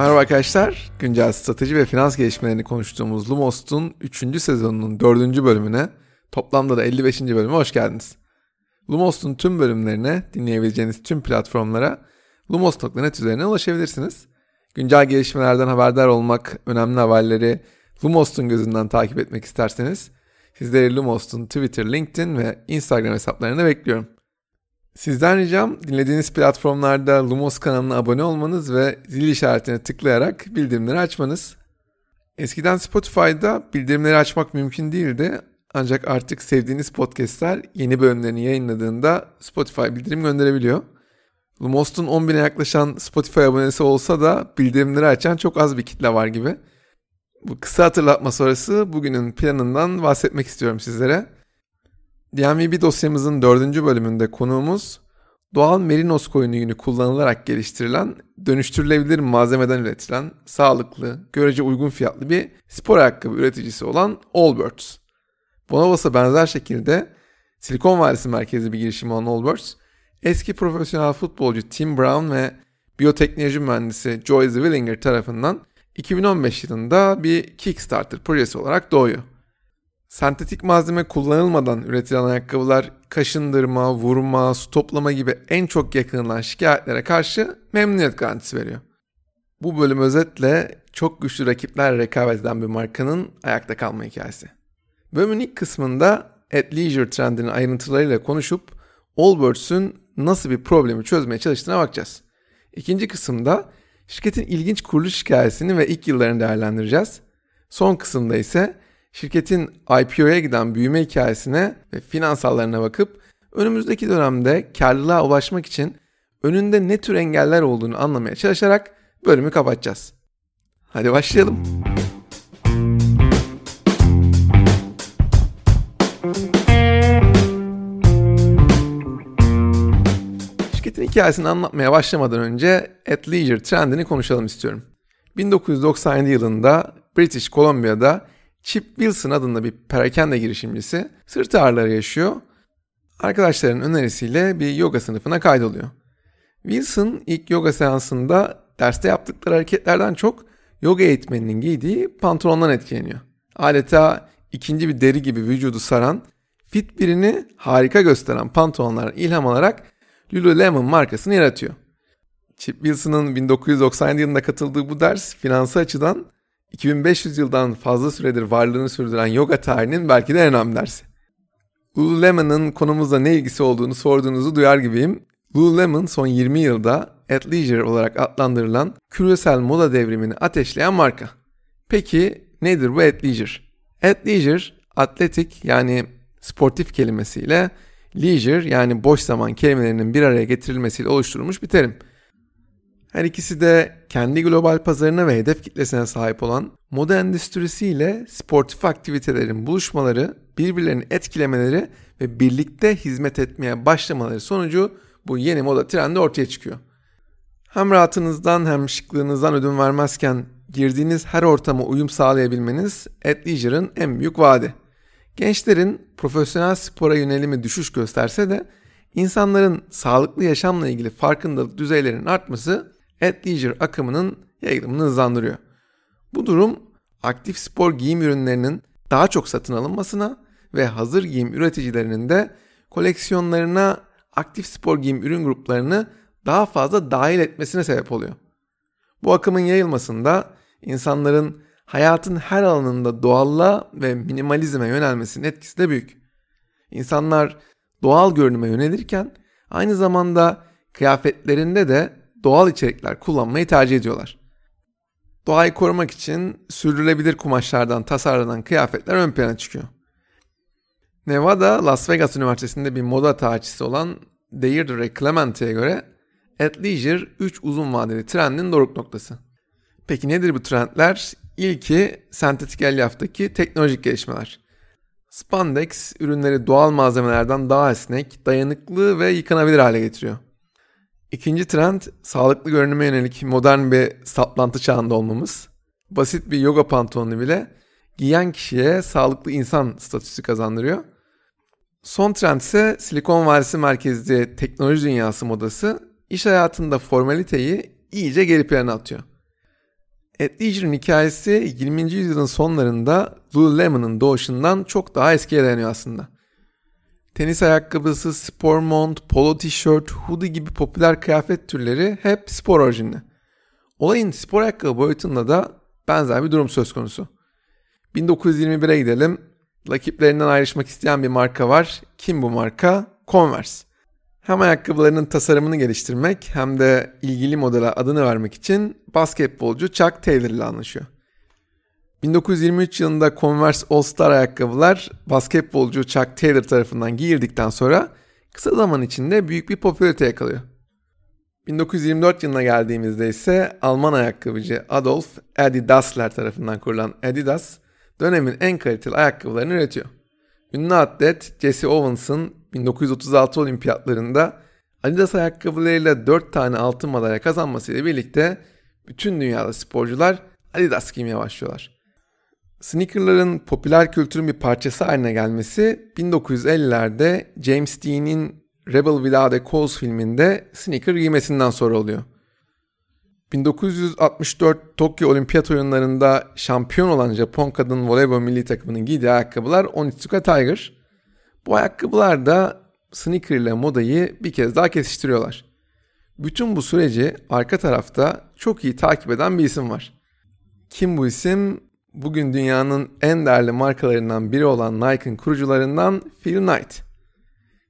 Merhaba arkadaşlar. Güncel strateji ve finans gelişmelerini konuştuğumuz Lumos'un 3. sezonunun 4. bölümüne, toplamda da 55. bölüme hoş geldiniz. Lumos'un tüm bölümlerine dinleyebileceğiniz tüm platformlara lumos.net üzerine ulaşabilirsiniz. Güncel gelişmelerden haberdar olmak, önemli haberleri Lumos'un gözünden takip etmek isterseniz sizleri Lumos'un Twitter, LinkedIn ve Instagram hesaplarına bekliyorum. Sizden ricam dinlediğiniz platformlarda Lumos kanalına abone olmanız ve zil işaretine tıklayarak bildirimleri açmanız. Eskiden Spotify'da bildirimleri açmak mümkün değildi ancak artık sevdiğiniz podcastler yeni bölümlerini yayınladığında Spotify bildirim gönderebiliyor. Lumos'un 10 bine yaklaşan Spotify abonesi olsa da bildirimleri açan çok az bir kitle var gibi. Bu kısa hatırlatma sonrası bugünün planından bahsetmek istiyorum sizlere. DMVB dosyamızın dördüncü bölümünde konuğumuz doğal merinos koyunu yünü kullanılarak geliştirilen, dönüştürülebilir malzemeden üretilen, sağlıklı, görece uygun fiyatlı bir spor ayakkabı üreticisi olan Allbirds. Bonobos'a benzer şekilde Silikon Vadisi merkezi bir girişim olan Allbirds, eski profesyonel futbolcu Tim Brown ve biyoteknoloji mühendisi Joyce Willinger tarafından 2015 yılında bir Kickstarter projesi olarak doğuyor. Sentetik malzeme kullanılmadan üretilen ayakkabılar kaşındırma, vurma, su toplama gibi en çok yakınılan şikayetlere karşı memnuniyet garantisi veriyor. Bu bölüm özetle çok güçlü rakipler rekabet eden bir markanın ayakta kalma hikayesi. Bölümün ilk kısmında at leisure trendinin ayrıntılarıyla konuşup Allbirds'ün nasıl bir problemi çözmeye çalıştığına bakacağız. İkinci kısımda şirketin ilginç kuruluş hikayesini ve ilk yıllarını değerlendireceğiz. Son kısımda ise şirketin IPO'ya giden büyüme hikayesine ve finansallarına bakıp önümüzdeki dönemde karlılığa ulaşmak için önünde ne tür engeller olduğunu anlamaya çalışarak bölümü kapatacağız. Hadi başlayalım. Şirketin hikayesini anlatmaya başlamadan önce at leisure trendini konuşalım istiyorum. 1997 yılında British Columbia'da Chip Wilson adında bir perakende girişimcisi sırt ağrıları yaşıyor. Arkadaşların önerisiyle bir yoga sınıfına kaydoluyor. Wilson ilk yoga seansında derste yaptıkları hareketlerden çok yoga eğitmeninin giydiği pantolondan etkileniyor. Adeta ikinci bir deri gibi vücudu saran, fit birini harika gösteren pantolonlara ilham alarak Lululemon markasını yaratıyor. Chip Wilson'ın 1997 yılında katıldığı bu ders finansal açıdan 2500 yıldan fazla süredir varlığını sürdüren yoga tarihinin belki de en önemli dersi. Lululemon'ın konumuzla ne ilgisi olduğunu sorduğunuzu duyar gibiyim. Lululemon son 20 yılda athleisure olarak adlandırılan küresel moda devrimini ateşleyen marka. Peki nedir bu athleisure? Athleisure, atletik yani sportif kelimesiyle leisure yani boş zaman kelimelerinin bir araya getirilmesiyle oluşturulmuş bir terim. Her ikisi de kendi global pazarına ve hedef kitlesine sahip olan moda endüstrisiyle sportif aktivitelerin buluşmaları, birbirlerini etkilemeleri ve birlikte hizmet etmeye başlamaları sonucu bu yeni moda trendi ortaya çıkıyor. Hem rahatınızdan hem şıklığınızdan ödün vermezken girdiğiniz her ortama uyum sağlayabilmeniz athleisure'ın en büyük vaadi. Gençlerin profesyonel spora yönelimi düşüş gösterse de insanların sağlıklı yaşamla ilgili farkındalık düzeylerinin artması athleisure akımının yayılımını hızlandırıyor. Bu durum aktif spor giyim ürünlerinin daha çok satın alınmasına ve hazır giyim üreticilerinin de koleksiyonlarına aktif spor giyim ürün gruplarını daha fazla dahil etmesine sebep oluyor. Bu akımın yayılmasında insanların hayatın her alanında doğallığa ve minimalizme yönelmesinin etkisi de büyük. İnsanlar doğal görünüme yönelirken aynı zamanda kıyafetlerinde de doğal içerikler kullanmayı tercih ediyorlar. Doğayı korumak için sürdürülebilir kumaşlardan tasarlanan kıyafetler ön plana çıkıyor. Nevada, Las Vegas Üniversitesi'nde bir moda tarihçisi olan Deirdre Clemente'ye göre athleisure 3 uzun vadeli trendin doruk noktası. Peki nedir bu trendler? İlki sentetik elyaftaki teknolojik gelişmeler. Spandex ürünleri doğal malzemelerden daha esnek, dayanıklı ve yıkanabilir hale getiriyor. İkinci trend sağlıklı görünüme yönelik modern bir saplantı çağında olmamız. Basit bir yoga pantolonu bile giyen kişiye sağlıklı insan statüsü kazandırıyor. Son trend ise Silikon Vadisi merkezli teknoloji dünyası modası iş hayatında formaliteyi iyice geri plana atıyor. Athleisure'ın hikayesi 20. yüzyılın sonlarında Lululemon'ın doğuşundan çok daha eskiye dayanıyor aslında. Tenis ayakkabısı, spor mont, polo tişört, hoodie gibi popüler kıyafet türleri hep spor orijinli. Olayın spor ayakkabı boyutunda da benzer bir durum söz konusu. 1921'e gidelim. Rakiplerinden ayrışmak isteyen bir marka var. Kim bu marka? Converse. Hem ayakkabılarının tasarımını geliştirmek hem de ilgili modele adını vermek için basketbolcu Chuck Taylor ile anlaşıyor. 1923 yılında Converse All Star ayakkabılar basketbolcu Chuck Taylor tarafından giyildikten sonra kısa zaman içinde büyük bir popülarite yakalıyor. 1924 yılına geldiğimizde ise Alman ayakkabıcı Adolf Adi Dassler tarafından kurulan Adidas dönemin en kaliteli ayakkabılarını üretiyor. Ünlü atlet Jesse Owens'ın 1936 olimpiyatlarında Adidas ayakkabılarıyla 4 tane altın madalya kazanmasıyla birlikte bütün dünyada sporcular Adidas giymeye başlıyorlar. Sneakerların popüler kültürün bir parçası haline gelmesi 1950'lerde James Dean'in Rebel Without a Cause filminde sneaker giymesinden sonra oluyor. 1964 Tokyo Olimpiyat oyunlarında şampiyon olan Japon kadın voleybol milli takımının giydiği ayakkabılar Onitsuka Tiger. Bu ayakkabılar da sneaker ile modayı bir kez daha kesiştiriyorlar. Bütün bu süreci arka tarafta çok iyi takip eden bir isim var. Kim bu isim? Bugün dünyanın en değerli markalarından biri olan Nike'ın kurucularından Phil Knight.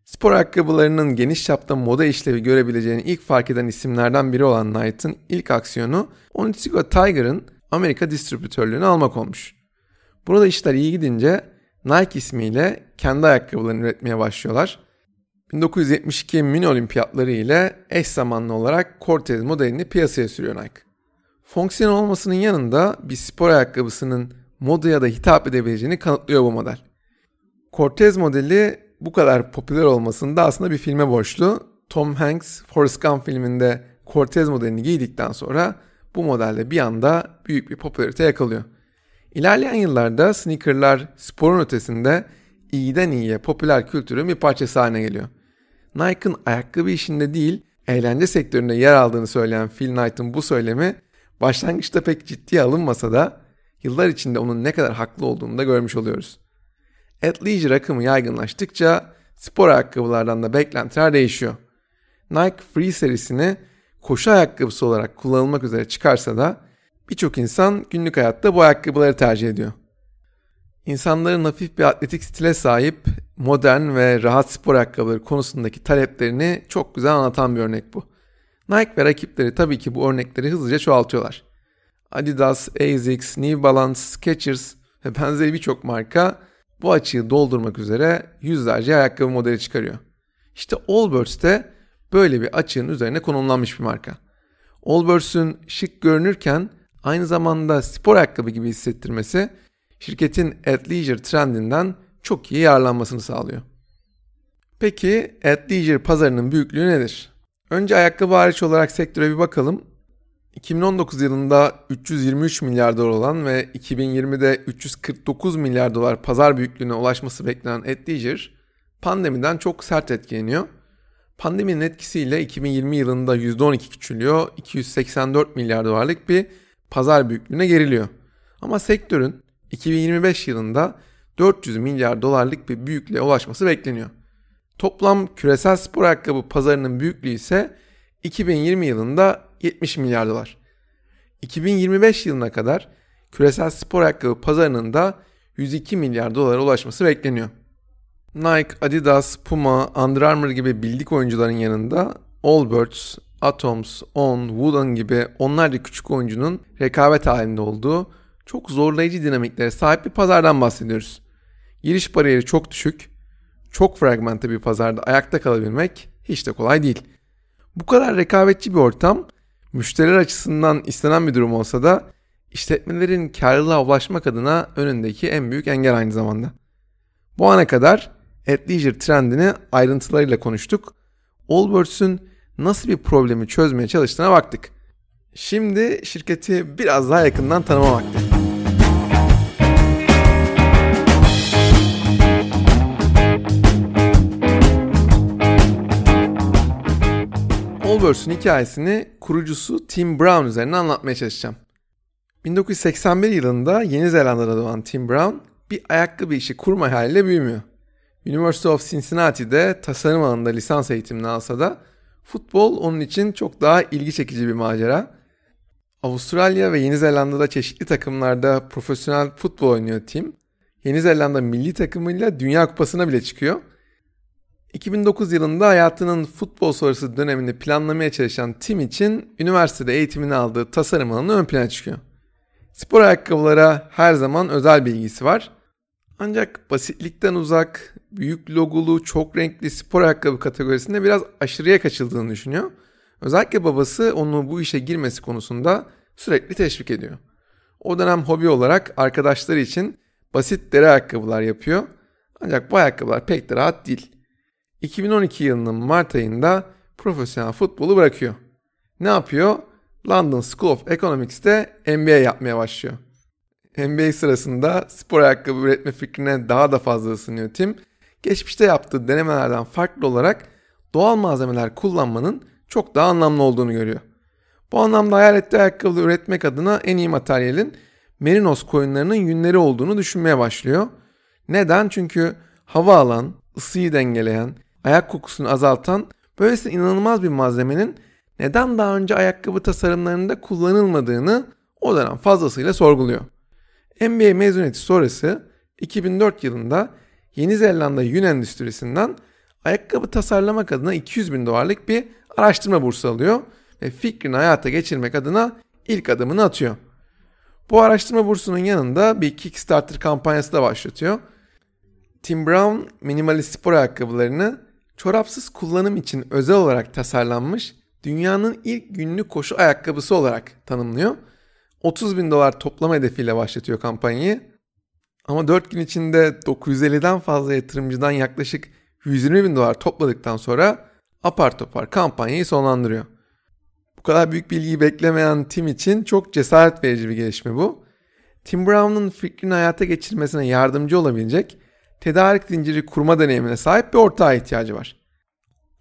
Spor ayakkabılarının geniş çapta moda işlevi görebileceğini ilk fark eden isimlerden biri olan Knight'ın ilk aksiyonu Onitsuka Tiger'ın Amerika distribütörlüğünü almak olmuş. Burada işler iyi gidince Nike ismiyle kendi ayakkabılarını üretmeye başlıyorlar. 1972 mini olimpiyatları ile eş zamanlı olarak Cortez modelini piyasaya sürüyor Nike. Fonksiyon olmasının yanında bir spor ayakkabısının modaya da hitap edebileceğini kanıtlıyor bu model. Cortez modeli bu kadar popüler olmasında aslında bir filme borçlu. Tom Hanks Forrest Gump filminde Cortez modelini giydikten sonra bu modelde bir anda büyük bir popülarite yakalıyor. İlerleyen yıllarda sneakerlar sporun ötesinde iyiden iyiye popüler kültürün bir parçası haline geliyor. Nike'ın ayakkabı işinde değil, eğlence sektöründe yer aldığını söyleyen Phil Knight'ın bu söylemi başlangıçta pek ciddiye alınmasa da yıllar içinde onun ne kadar haklı olduğunu da görmüş oluyoruz. Athleisure akımı yaygınlaştıkça spor ayakkabılardan da beklentiler değişiyor. Nike Free serisini koşu ayakkabısı olarak kullanılmak üzere çıkarsa da birçok insan günlük hayatta bu ayakkabıları tercih ediyor. İnsanların hafif bir atletik stile sahip, modern ve rahat spor ayakkabıları konusundaki taleplerini çok güzel anlatan bir örnek bu. Nike ve rakipleri tabii ki bu örnekleri hızlıca çoğaltıyorlar. Adidas, Asics, New Balance, Skechers ve benzeri birçok marka bu açığı doldurmak üzere yüzlerce ayakkabı modeli çıkarıyor. İşte Allbirds de böyle bir açığın üzerine konumlanmış bir marka. Allbirds'ün şık görünürken aynı zamanda spor ayakkabı gibi hissettirmesi şirketin athleisure trendinden çok iyi yararlanmasını sağlıyor. Peki athleisure pazarının büyüklüğü nedir? Önce ayakkabı hariç olarak sektöre bir bakalım. 2019 yılında 323 milyar dolar olan ve 2020'de 349 milyar dolar pazar büyüklüğüne ulaşması beklenen Athleisure pandemiden çok sert etkileniyor. Pandeminin etkisiyle 2020 yılında %12 küçülüyor, 284 milyar dolarlık bir pazar büyüklüğüne geriliyor. Ama sektörün 2025 yılında 400 milyar dolarlık bir büyüklüğe ulaşması bekleniyor. Toplam küresel spor ayakkabı pazarının büyüklüğü ise 2020 yılında 70 milyar dolar. 2025 yılına kadar küresel spor ayakkabı pazarının da 102 milyar dolara ulaşması bekleniyor. Nike, Adidas, Puma, Under Armour gibi bildik oyuncuların yanında Allbirds, Atoms, On, Wooden gibi onlarca küçük oyuncunun rekabet halinde olduğu çok zorlayıcı dinamiklere sahip bir pazardan bahsediyoruz. Giriş bariyeri çok düşük, çok fragmente bir pazarda ayakta kalabilmek hiç de kolay değil. Bu kadar rekabetçi bir ortam müşteriler açısından istenen bir durum olsa da işletmelerin karlılığa ulaşmak adına önündeki en büyük engel aynı zamanda. Bu ana kadar Athleisure trendini ayrıntılarıyla konuştuk. Allbirds'ün nasıl bir problemi çözmeye çalıştığına baktık. Şimdi şirketi biraz daha yakından tanıma vakti. Allbirds'ün hikayesini kurucusu Tim Brown üzerine anlatmaya çalışacağım. 1981 yılında Yeni Zelanda'da doğan Tim Brown bir ayakkabı işi kurma hayaliyle büyümüyor. University of Cincinnati'de tasarım alanında lisans eğitimini alsa da futbol onun için çok daha ilgi çekici bir macera. Avustralya ve Yeni Zelanda'da çeşitli takımlarda profesyonel futbol oynuyor Tim. Yeni Zelanda milli takımıyla Dünya Kupası'na bile çıkıyor. 2009 yılında hayatının futbol sonrası dönemini planlamaya çalışan Tim için üniversitede eğitimini aldığı tasarım alanı ön plana çıkıyor. Spor ayakkabılara her zaman özel bir ilgisi var. Ancak basitlikten uzak, büyük logolu, çok renkli spor ayakkabı kategorisinde biraz aşırıya kaçıldığını düşünüyor. Özellikle babası onu bu işe girmesi konusunda sürekli teşvik ediyor. O dönem hobi olarak arkadaşları için basit deri ayakkabılar yapıyor. Ancak bu ayakkabılar pek de rahat değil. 2012 yılının Mart ayında profesyonel futbolu bırakıyor. Ne yapıyor? London School of Economics'te MBA yapmaya başlıyor. MBA sırasında spor ayakkabı üretme fikrine daha da fazla ısınıyor Tim. Geçmişte yaptığı denemelerden farklı olarak doğal malzemeler kullanmanın çok daha anlamlı olduğunu görüyor. Bu anlamda hayal ettiği ayakkabı üretmek adına en iyi materyalin merinos koyunlarının yünleri olduğunu düşünmeye başlıyor. Neden? Çünkü hava alan, ısıyı dengeleyen, ayak kokusunu azaltan böylesi inanılmaz bir malzemenin neden daha önce ayakkabı tasarımlarında kullanılmadığını o dönem fazlasıyla sorguluyor. MBA mezuniyeti sonrası 2004 yılında Yeni Zelanda yün endüstrisinden ayakkabı tasarlamak adına 200 bin dolarlık bir araştırma bursu alıyor ve fikrini hayata geçirmek adına ilk adımını atıyor. Bu araştırma bursunun yanında bir Kickstarter kampanyası da başlatıyor. Tim Brown minimalist spor ayakkabılarını çorapsız kullanım için özel olarak tasarlanmış dünyanın ilk günlük koşu ayakkabısı olarak tanımlıyor. 30 bin dolar toplama hedefiyle başlatıyor kampanyayı. Ama 4 gün içinde 950'den fazla yatırımcıdan yaklaşık 120 bin dolar topladıktan sonra apar topar kampanyayı sonlandırıyor. Bu kadar büyük bilgiyi beklemeyen Tim için çok cesaret verici bir gelişme bu. Tim Brown'un fikrini hayata geçirmesine yardımcı olabilecek tedarik zinciri kurma deneyimine sahip bir ortağa ihtiyacı var.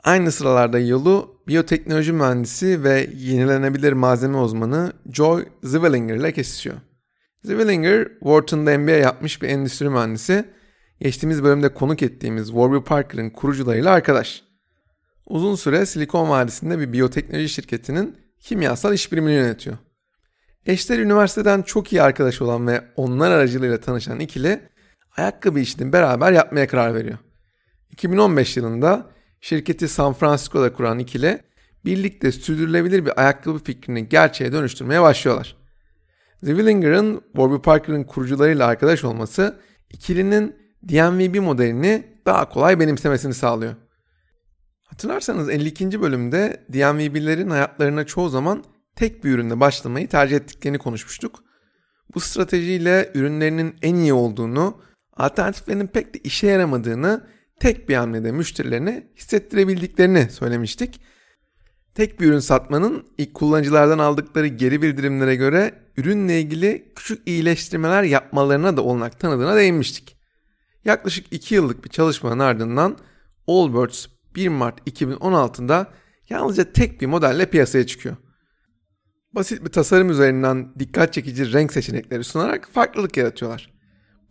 Aynı sıralarda yolu biyoteknoloji mühendisi ve yenilenebilir malzeme uzmanı Joy Zwillinger ile kesişiyor. Zwillinger, Wharton'da MBA yapmış bir endüstri mühendisi. Geçtiğimiz bölümde konuk ettiğimiz Warby Parker'ın kurucularıyla arkadaş. Uzun süre Silikon Vadisi'nde bir biyoteknoloji şirketinin kimyasal iş birimini yönetiyor. Eşler üniversiteden çok iyi arkadaş olan ve onlar aracılığıyla tanışan ikili ayakkabı işini beraber yapmaya karar veriyor. 2015 yılında şirketi San Francisco'da kuran ikili birlikte sürdürülebilir bir ayakkabı fikrini gerçeğe dönüştürmeye başlıyorlar. Zwillinger'ın Warby Parker'ın kurucularıyla arkadaş olması ikilinin DNVB modelini daha kolay benimsemesini sağlıyor. Hatırlarsanız 52. bölümde DNVB'lerin hayatlarına çoğu zaman tek bir ürünle başlamayı tercih ettiklerini konuşmuştuk. Bu stratejiyle ürünlerinin en iyi olduğunu, alternatiflerin pek de işe yaramadığını tek bir hamlede müşterilerine hissettirebildiklerini söylemiştik. Tek bir ürün satmanın ilk kullanıcılardan aldıkları geri bildirimlere göre ürünle ilgili küçük iyileştirmeler yapmalarına da olanak tanıdığına değinmiştik. Yaklaşık 2 yıllık bir çalışmanın ardından Allbirds 1 Mart 2016'da yalnızca tek bir modelle piyasaya çıkıyor. Basit bir tasarım üzerinden dikkat çekici renk seçenekleri sunarak farklılık yaratıyorlar.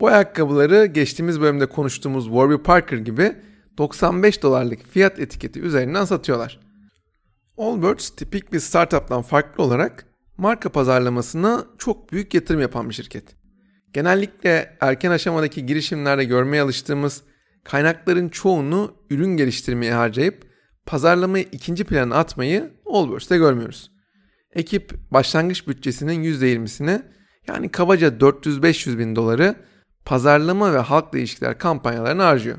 Bu ayakkabıları geçtiğimiz bölümde konuştuğumuz Warby Parker gibi 95 dolarlık fiyat etiketi üzerinden satıyorlar. Allbirds tipik bir startuptan farklı olarak marka pazarlamasına çok büyük yatırım yapan bir şirket. Genellikle erken aşamadaki girişimlerde görmeye alıştığımız kaynakların çoğunu ürün geliştirmeye harcayıp pazarlamayı ikinci plana atmayı Allbirds'te görmüyoruz. Ekip başlangıç bütçesinin %20'sini yani kabaca 400-500 bin doları pazarlama ve halkla ilişkiler kampanyalarına harcıyor.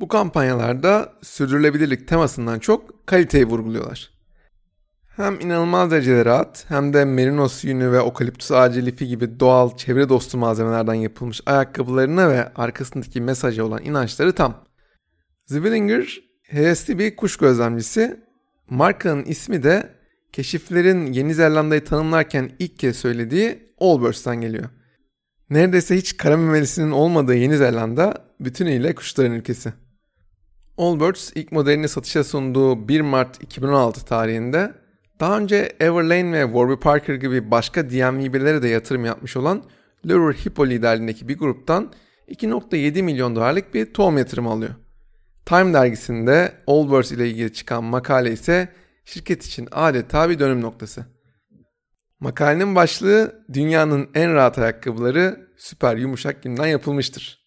Bu kampanyalarda sürdürülebilirlik temasından çok kaliteyi vurguluyorlar. Hem inanılmaz derecede rahat hem de merinos yünü ve okaliptüs ağacı lifi gibi doğal çevre dostu malzemelerden yapılmış ayakkabılarına ve arkasındaki mesaja olan inançları tam. Zwillinger hevesli bir kuş gözlemcisi. Markanın ismi de keşiflerin Yeni Zelanda'yı tanımlarken ilk kez söylediği Allbirds'ten geliyor. Neredeyse hiç kara memelisinin olmadığı Yeni Zelanda bütünüyle kuşların ülkesi. Allbirds ilk modelini satışa sunduğu 1 Mart 2016 tarihinde Daha önce Everlane ve Warby Parker gibi başka DMV'lere de yatırım yapmış olan Lure Hippo liderliğindeki bir gruptan 2.7 milyon dolarlık bir tohum yatırımı alıyor. Time dergisinde Allbirds ile ilgili çıkan makale ise şirket için adeta bir dönüm noktası. Makalenin başlığı dünyanın en rahat ayakkabıları süper yumuşak günden yapılmıştır.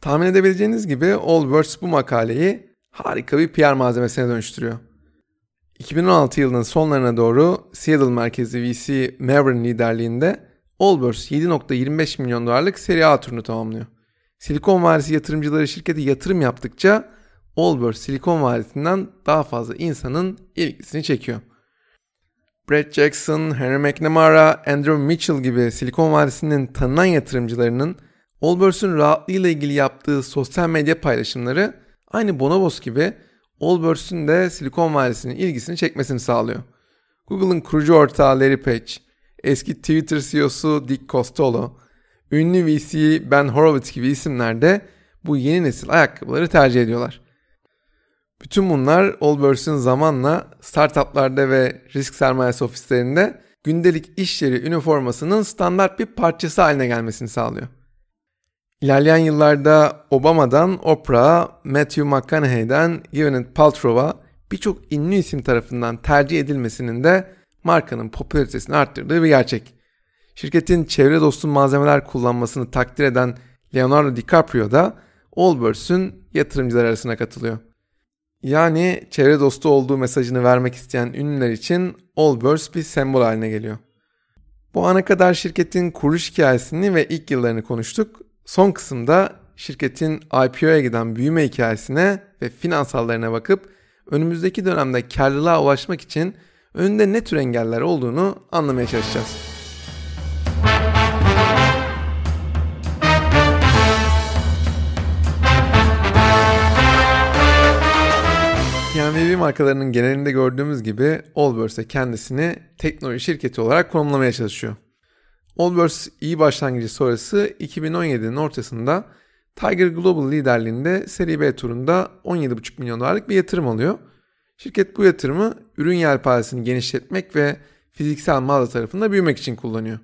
Tahmin edebileceğiniz gibi Allbirds bu makaleyi harika bir PR malzemesine dönüştürüyor. 2016 yılının sonlarına doğru Seattle merkezli VC Maverin liderliğinde Allbirds 7.25 milyon dolarlık seri A turunu tamamlıyor. Silikon Vadisi yatırımcıları şirkete yatırım yaptıkça Allbirds Silikon Vadisi'nden daha fazla insanın ilgisini çekiyor. Brett Jackson, Henry McNamara, Andrew Mitchell gibi Silikon Vadisi'nin tanınan yatırımcılarının Allbirds'ün rahatlığıyla ilgili yaptığı sosyal medya paylaşımları aynı Bonobos gibi Allbirds'ün de Silikon Vadisi'nin ilgisini çekmesini sağlıyor. Google'ın kurucu ortağı Larry Page, eski Twitter CEO'su Dick Costolo, ünlü VC Ben Horowitz gibi isimler de bu yeni nesil ayakkabıları tercih ediyorlar. Bütün bunlar Allbirds'ün zamanla startuplarda ve risk sermayesi ofislerinde gündelik iş yeri üniformasının standart bir parçası haline gelmesini sağlıyor. İlerleyen yıllarda Obama'dan Oprah'a, Matthew McConaughey'den Gwyneth Paltrow'a birçok ünlü isim tarafından tercih edilmesinin de markanın popülaritesini arttırdığı bir gerçek. Şirketin çevre dostu malzemeler kullanmasını takdir eden Leonardo DiCaprio da Allbirds'ün yatırımcılar arasına katılıyor. Yani çevre dostu olduğu mesajını vermek isteyen ünlüler için Allbirds bir sembol haline geliyor. Bu ana kadar şirketin kuruluş hikayesini ve ilk yıllarını konuştuk. Son kısımda şirketin IPO'ya giden büyüme hikayesine ve finansallarına bakıp önümüzdeki dönemde karlılığa ulaşmak için önünde ne tür engeller olduğunu anlamaya çalışacağız. PMV markalarının genelinde gördüğümüz gibi Allbirds kendisini teknoloji şirketi olarak konumlamaya çalışıyor. Allbirds iyi başlangıcı sonrası 2017'nin ortasında Tiger Global liderliğinde seri B turunda 17,5 milyon dolarlık bir yatırım alıyor. Şirket bu yatırımı ürün yelpazesini genişletmek ve fiziksel mağaza tarafında büyümek için kullanıyor.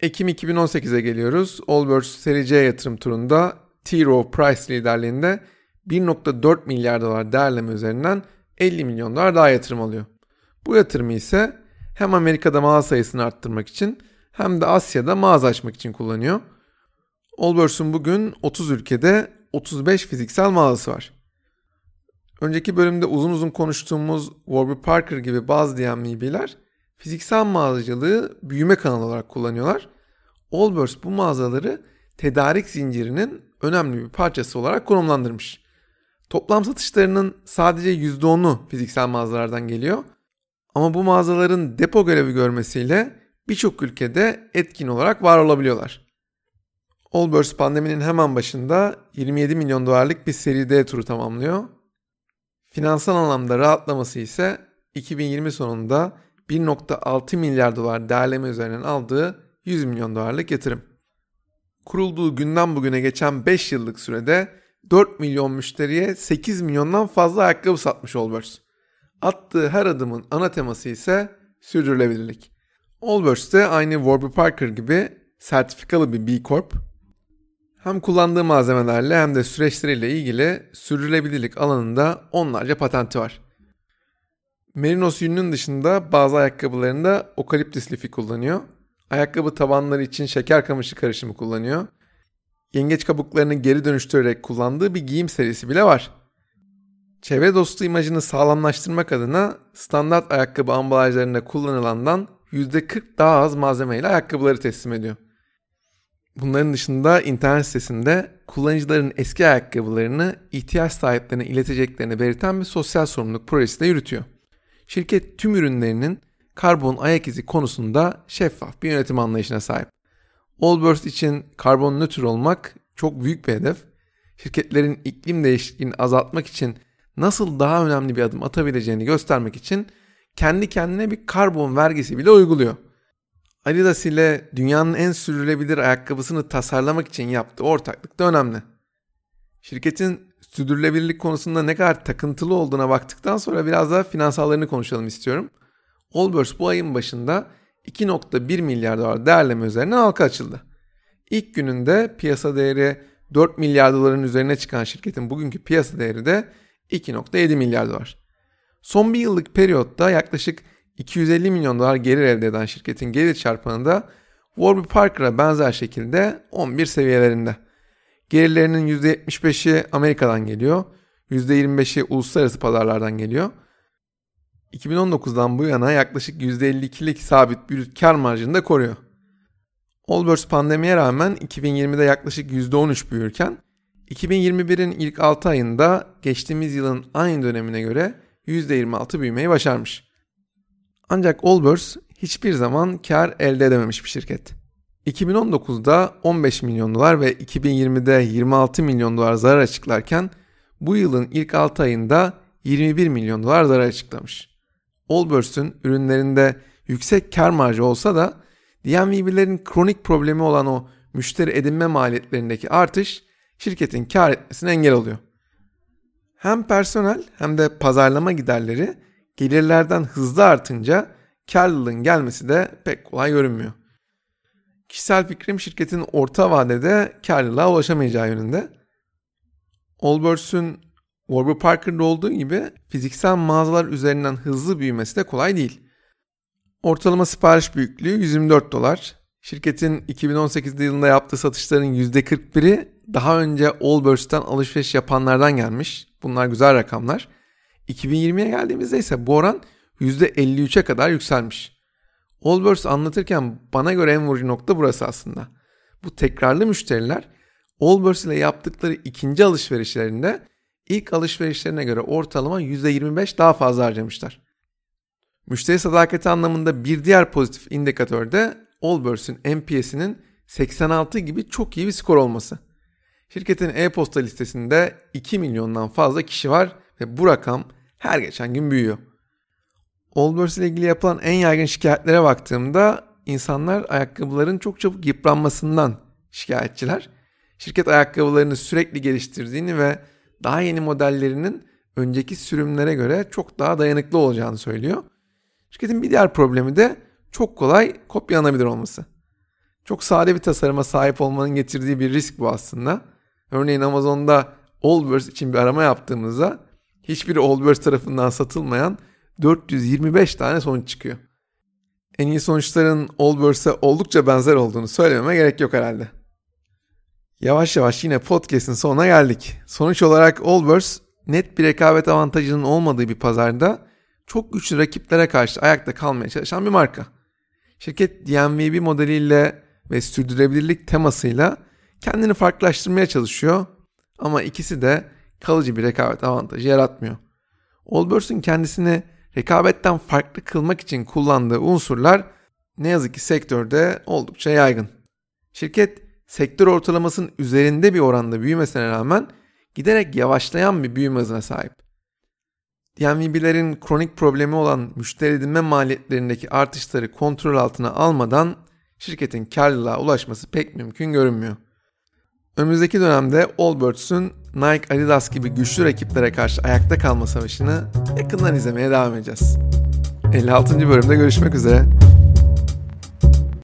Ekim 2018'e geliyoruz. Allbirds seri C yatırım turunda T. Rowe Price liderliğinde 1.4 milyar dolar değerleme üzerinden 50 milyon dolar daha yatırım alıyor. Bu yatırımı ise hem Amerika'da mağaza sayısını arttırmak için hem de Asya'da mağaza açmak için kullanıyor. Allbirds'un bugün 30 ülkede 35 fiziksel mağazası var. Önceki bölümde uzun uzun konuştuğumuz Warby Parker gibi bazı DMV'ler fiziksel mağazacılığı büyüme kanalı olarak kullanıyorlar. Allbirds bu mağazaları tedarik zincirinin önemli bir parçası olarak konumlandırmış. Toplam satışlarının sadece %10'u fiziksel mağazalardan geliyor. Ama bu mağazaların depo görevi görmesiyle birçok ülkede etkin olarak var olabiliyorlar. Allbirds pandeminin hemen başında 27 milyon dolarlık bir seri D turu tamamlıyor. Finansal anlamda rahatlaması ise 2020 sonunda 1.6 milyar dolar değerleme üzerinden aldığı 100 milyon dolarlık yatırım. Kurulduğu günden bugüne geçen 5 yıllık sürede 4 milyon müşteriye 8 milyondan fazla ayakkabı satmış Allbirds. Attığı her adımın ana teması ise sürdürülebilirlik. Allbirds de aynı Warby Parker gibi sertifikalı bir B Corp. Hem kullandığı malzemelerle hem de süreçleriyle ilgili sürdürülebilirlik alanında onlarca patenti var. Merinos yününün dışında bazı ayakkabılarında okaliptüs lifi kullanıyor. Ayakkabı tabanları için şeker kamışı karışımı kullanıyor yengeç kabuklarını geri dönüştürerek kullandığı bir giyim serisi bile var. Çevre dostu imajını sağlamlaştırmak adına standart ayakkabı ambalajlarında kullanılandan %40 daha az malzemeyle ayakkabıları teslim ediyor. Bunların dışında internet sitesinde kullanıcıların eski ayakkabılarını ihtiyaç sahiplerine ileteceklerini belirten bir sosyal sorumluluk projesi de yürütüyor. Şirket tüm ürünlerinin karbon ayak izi konusunda şeffaf bir yönetim anlayışına sahip. Allbirds için karbon nötr olmak çok büyük bir hedef. Şirketlerin iklim değişikliğini azaltmak için nasıl daha önemli bir adım atabileceğini göstermek için kendi kendine bir karbon vergisi bile uyguluyor. Adidas ile dünyanın en sürülebilir ayakkabısını tasarlamak için yaptığı ortaklık da önemli. Şirketin sürdürülebilirlik konusunda ne kadar takıntılı olduğuna baktıktan sonra biraz daha finansallarını konuşalım istiyorum. Allbirds bu ayın başında 2.1 milyar dolar değerleme üzerine halka açıldı. İlk gününde piyasa değeri 4 milyar doların üzerine çıkan şirketin bugünkü piyasa değeri de 2.7 milyar dolar. Son bir yıllık periyotta yaklaşık 250 milyon dolar gelir elde eden şirketin gelir çarpanı da Warby Parker'a benzer şekilde 11 seviyelerinde. Gelirlerinin %75'i Amerika'dan geliyor, %25'i uluslararası pazarlardan geliyor. 2019'dan bu yana yaklaşık %52'lik sabit bir kar marjını da koruyor. Allbirds pandemiye rağmen 2020'de yaklaşık %13 büyürken 2021'in ilk 6 ayında geçtiğimiz yılın aynı dönemine göre %26 büyümeyi başarmış. Ancak Allbirds hiçbir zaman kar elde edememiş bir şirket. 2019'da 15 milyon dolar ve 2020'de 26 milyon dolar zarar açıklarken bu yılın ilk 6 ayında 21 milyon dolar zarar açıklamış. Allbirds'ün ürünlerinde yüksek kar marjı olsa da DNVB'lerin kronik problemi olan o müşteri edinme maliyetlerindeki artış şirketin kar etmesine engel oluyor. Hem personel hem de pazarlama giderleri gelirlerden hızlı artınca karlılığın gelmesi de pek kolay görünmüyor. Kişisel fikrim şirketin orta vadede karlılığa ulaşamayacağı yönünde. Allbirds'ün Warby Parker'da olduğu gibi fiziksel mağazalar üzerinden hızlı büyümesi de kolay değil. Ortalama sipariş büyüklüğü 124 dolar. Şirketin 2018 yılında yaptığı satışların %41'i daha önce Allbirds'ten alışveriş yapanlardan gelmiş. Bunlar güzel rakamlar. 2020'ye geldiğimizde ise bu oran %53'e kadar yükselmiş. Allbirds anlatırken bana göre en vurucu nokta burası aslında. Bu tekrarlı müşteriler Allbirds ile yaptıkları ikinci alışverişlerinde ilk alışverişlerine göre ortalama %25 daha fazla harcamışlar. Müşteri sadakati anlamında bir diğer pozitif indikatör de Allbirds'ün NPS'inin 86 gibi çok iyi bir skor olması. Şirketin e-posta listesinde 2 milyondan fazla kişi var ve bu rakam her geçen gün büyüyor. Allbirds ile ilgili yapılan en yaygın şikayetlere baktığımda insanlar ayakkabıların çok çabuk yıpranmasından şikayetçiler. Şirket ayakkabılarını sürekli geliştirdiğini ve daha yeni modellerinin önceki sürümlere göre çok daha dayanıklı olacağını söylüyor. Şirketin bir diğer problemi de çok kolay kopyalanabilir olması. Çok sade bir tasarıma sahip olmanın getirdiği bir risk bu aslında. Örneğin Amazon'da Allbirds için bir arama yaptığımızda hiçbiri Allbirds tarafından satılmayan 425 tane sonuç çıkıyor. En iyi sonuçların Allbirds'e oldukça benzer olduğunu söylememe gerek yok herhalde. Yavaş yavaş yine podcast'in sonuna geldik. Sonuç olarak Allbirds net bir rekabet avantajının olmadığı bir pazarda çok güçlü rakiplere karşı ayakta kalmaya çalışan bir marka. Şirket DNVB modeliyle ve sürdürülebilirlik temasıyla kendini farklılaştırmaya çalışıyor ama ikisi de kalıcı bir rekabet avantajı yaratmıyor. Allbirds'ün kendisini rekabetten farklı kılmak için kullandığı unsurlar ne yazık ki sektörde oldukça yaygın. Şirket sektör ortalamasının üzerinde bir oranda büyümesine rağmen giderek yavaşlayan bir büyüme hızına sahip. DNVB'lerin kronik problemi olan müşteri edinme maliyetlerindeki artışları kontrol altına almadan şirketin karlılığa ulaşması pek mümkün görünmüyor. Önümüzdeki dönemde Allbirds'ün Nike, Adidas gibi güçlü rakiplere karşı ayakta kalma savaşını yakından izlemeye devam edeceğiz. 56. bölümde görüşmek üzere.